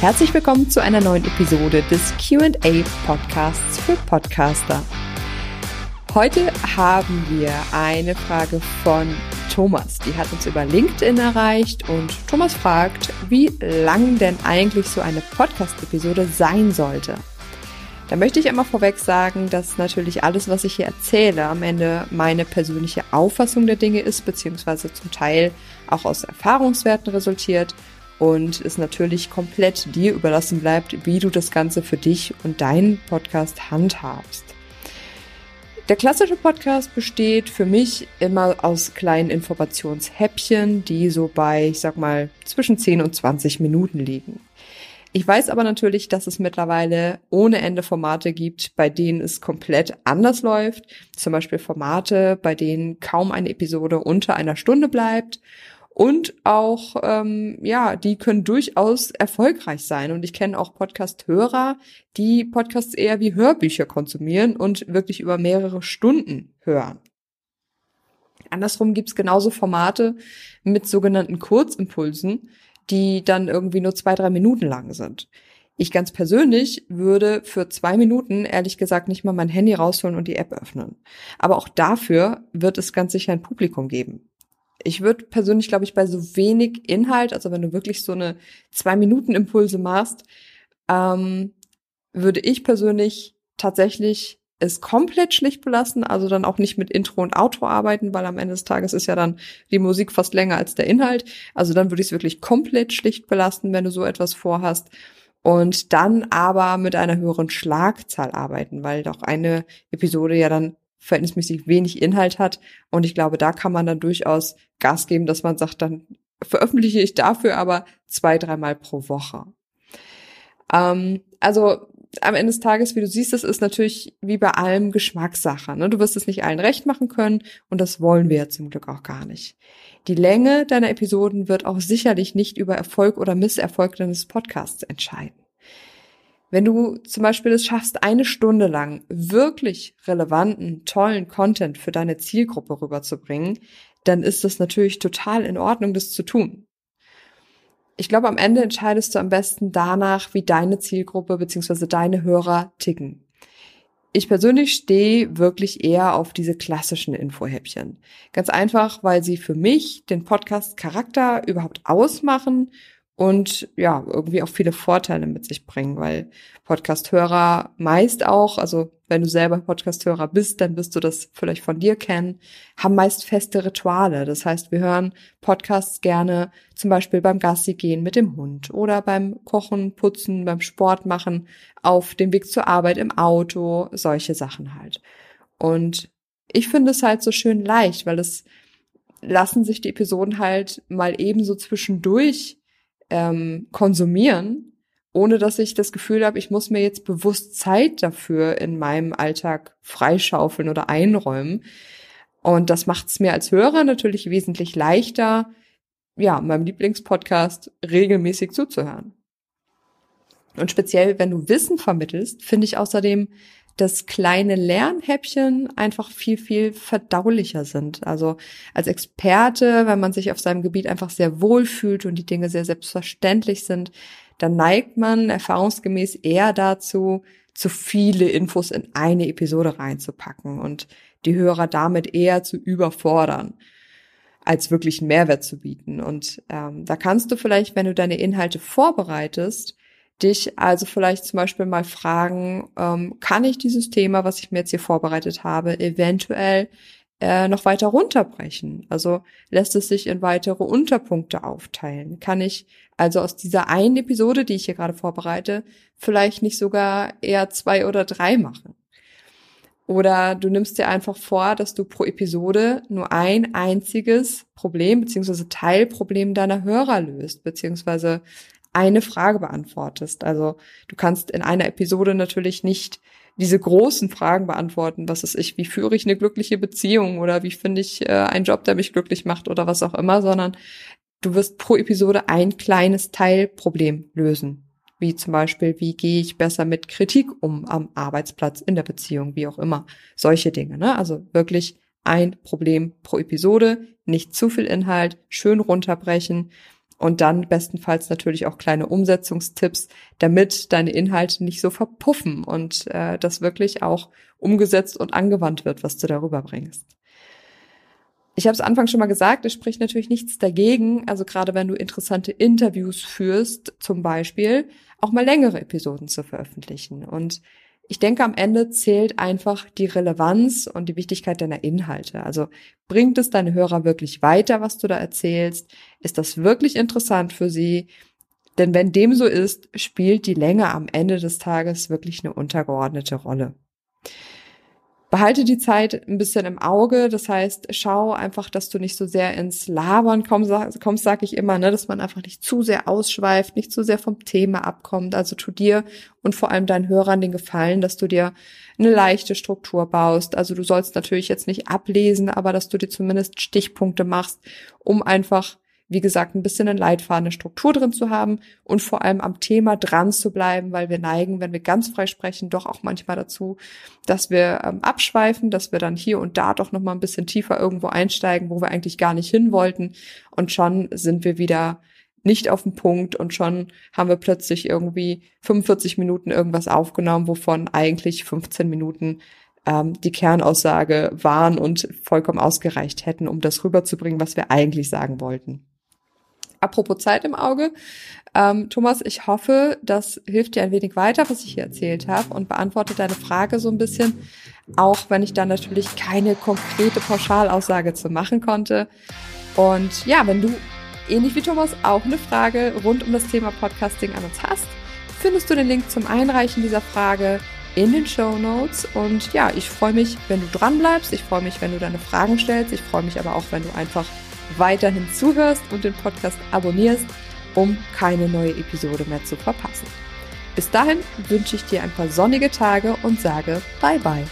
Herzlich willkommen zu einer neuen Episode des QA Podcasts für Podcaster. Heute haben wir eine Frage von Thomas. Die hat uns über LinkedIn erreicht und Thomas fragt, wie lang denn eigentlich so eine Podcast-Episode sein sollte. Da möchte ich einmal vorweg sagen, dass natürlich alles, was ich hier erzähle, am Ende meine persönliche Auffassung der Dinge ist, beziehungsweise zum Teil auch aus Erfahrungswerten resultiert und es natürlich komplett dir überlassen bleibt, wie du das Ganze für dich und deinen Podcast handhabst. Der klassische Podcast besteht für mich immer aus kleinen Informationshäppchen, die so bei, ich sag mal, zwischen 10 und 20 Minuten liegen. Ich weiß aber natürlich, dass es mittlerweile ohne Ende Formate gibt, bei denen es komplett anders läuft. Zum Beispiel Formate, bei denen kaum eine Episode unter einer Stunde bleibt und auch, ähm, ja, die können durchaus erfolgreich sein. Und ich kenne auch Podcast-Hörer, die Podcasts eher wie Hörbücher konsumieren und wirklich über mehrere Stunden hören. Andersrum gibt's genauso Formate mit sogenannten Kurzimpulsen, die dann irgendwie nur zwei, drei Minuten lang sind. Ich ganz persönlich würde für zwei Minuten ehrlich gesagt nicht mal mein Handy rausholen und die App öffnen. Aber auch dafür wird es ganz sicher ein Publikum geben ich würde persönlich, glaube ich, bei so wenig Inhalt, also wenn du wirklich so eine zwei Minuten Impulse machst, ähm, würde ich persönlich tatsächlich es komplett schlicht belassen, also dann auch nicht mit Intro und Outro arbeiten, weil am Ende des Tages ist ja dann die Musik fast länger als der Inhalt. Also dann würde ich es wirklich komplett schlicht belassen, wenn du so etwas vorhast. Und dann aber mit einer höheren Schlagzahl arbeiten, weil doch eine Episode ja dann verhältnismäßig wenig Inhalt hat. Und ich glaube, da kann man dann durchaus Gas geben, dass man sagt, dann veröffentliche ich dafür aber zwei, dreimal pro Woche. Ähm, also am Ende des Tages, wie du siehst, das ist natürlich wie bei allem Geschmackssache. Ne? Du wirst es nicht allen recht machen können und das wollen wir ja zum Glück auch gar nicht. Die Länge deiner Episoden wird auch sicherlich nicht über Erfolg oder Misserfolg deines Podcasts entscheiden. Wenn du zum Beispiel es schaffst, eine Stunde lang wirklich relevanten, tollen Content für deine Zielgruppe rüberzubringen, dann ist das natürlich total in Ordnung, das zu tun. Ich glaube, am Ende entscheidest du am besten danach, wie deine Zielgruppe bzw. deine Hörer ticken. Ich persönlich stehe wirklich eher auf diese klassischen Infohäppchen. Ganz einfach, weil sie für mich den Podcast Charakter überhaupt ausmachen und ja, irgendwie auch viele Vorteile mit sich bringen, weil Podcast-Hörer meist auch, also wenn du selber Podcast-Hörer bist, dann wirst du das vielleicht von dir kennen, haben meist feste Rituale. Das heißt, wir hören Podcasts gerne zum Beispiel beim Gassi gehen mit dem Hund oder beim Kochen, Putzen, beim Sport machen, auf dem Weg zur Arbeit im Auto, solche Sachen halt. Und ich finde es halt so schön leicht, weil es lassen sich die Episoden halt mal ebenso zwischendurch ähm, konsumieren, ohne dass ich das Gefühl habe, ich muss mir jetzt bewusst Zeit dafür in meinem Alltag freischaufeln oder einräumen. Und das macht es mir als Hörer natürlich wesentlich leichter, ja, meinem Lieblingspodcast regelmäßig zuzuhören. Und speziell, wenn du Wissen vermittelst, finde ich außerdem, dass kleine Lernhäppchen einfach viel, viel verdaulicher sind. Also als Experte, wenn man sich auf seinem Gebiet einfach sehr wohl fühlt und die Dinge sehr selbstverständlich sind, dann neigt man erfahrungsgemäß eher dazu, zu viele Infos in eine Episode reinzupacken und die Hörer damit eher zu überfordern, als wirklich einen Mehrwert zu bieten. Und ähm, da kannst du vielleicht, wenn du deine Inhalte vorbereitest, dich also vielleicht zum Beispiel mal fragen, ähm, kann ich dieses Thema, was ich mir jetzt hier vorbereitet habe, eventuell äh, noch weiter runterbrechen? Also lässt es sich in weitere Unterpunkte aufteilen? Kann ich also aus dieser einen Episode, die ich hier gerade vorbereite, vielleicht nicht sogar eher zwei oder drei machen? Oder du nimmst dir einfach vor, dass du pro Episode nur ein einziges Problem beziehungsweise Teilproblem deiner Hörer löst, beziehungsweise eine Frage beantwortest. Also du kannst in einer Episode natürlich nicht diese großen Fragen beantworten, was ist ich, wie führe ich eine glückliche Beziehung oder wie finde ich äh, einen Job, der mich glücklich macht oder was auch immer, sondern du wirst pro Episode ein kleines Teilproblem lösen. Wie zum Beispiel, wie gehe ich besser mit Kritik um am Arbeitsplatz, in der Beziehung, wie auch immer. Solche Dinge. Ne? Also wirklich ein Problem pro Episode, nicht zu viel Inhalt, schön runterbrechen und dann bestenfalls natürlich auch kleine Umsetzungstipps, damit deine Inhalte nicht so verpuffen und äh, das wirklich auch umgesetzt und angewandt wird, was du darüber bringst. Ich habe es Anfang schon mal gesagt, es spricht natürlich nichts dagegen, also gerade wenn du interessante Interviews führst, zum Beispiel, auch mal längere Episoden zu veröffentlichen. Und ich denke, am Ende zählt einfach die Relevanz und die Wichtigkeit deiner Inhalte. Also bringt es deine Hörer wirklich weiter, was du da erzählst? Ist das wirklich interessant für sie? Denn wenn dem so ist, spielt die Länge am Ende des Tages wirklich eine untergeordnete Rolle behalte die Zeit ein bisschen im Auge. Das heißt, schau einfach, dass du nicht so sehr ins Labern kommst, kommst sag ich immer, ne, dass man einfach nicht zu sehr ausschweift, nicht zu sehr vom Thema abkommt. Also tu dir und vor allem deinen Hörern den Gefallen, dass du dir eine leichte Struktur baust. Also du sollst natürlich jetzt nicht ablesen, aber dass du dir zumindest Stichpunkte machst, um einfach wie gesagt, ein bisschen eine Leitfaden, eine Struktur drin zu haben und vor allem am Thema dran zu bleiben, weil wir neigen, wenn wir ganz frei sprechen, doch auch manchmal dazu, dass wir ähm, abschweifen, dass wir dann hier und da doch noch mal ein bisschen tiefer irgendwo einsteigen, wo wir eigentlich gar nicht hin wollten und schon sind wir wieder nicht auf dem Punkt und schon haben wir plötzlich irgendwie 45 Minuten irgendwas aufgenommen, wovon eigentlich 15 Minuten ähm, die Kernaussage waren und vollkommen ausgereicht hätten, um das rüberzubringen, was wir eigentlich sagen wollten. Apropos Zeit im Auge. Ähm, Thomas, ich hoffe, das hilft dir ein wenig weiter, was ich hier erzählt habe und beantwortet deine Frage so ein bisschen, auch wenn ich da natürlich keine konkrete Pauschalaussage zu machen konnte. Und ja, wenn du ähnlich wie Thomas auch eine Frage rund um das Thema Podcasting an uns hast, findest du den Link zum Einreichen dieser Frage in den Show Notes. Und ja, ich freue mich, wenn du dran bleibst. Ich freue mich, wenn du deine Fragen stellst. Ich freue mich aber auch, wenn du einfach weiterhin zuhörst und den Podcast abonnierst, um keine neue Episode mehr zu verpassen. Bis dahin wünsche ich dir ein paar sonnige Tage und sage Bye bye.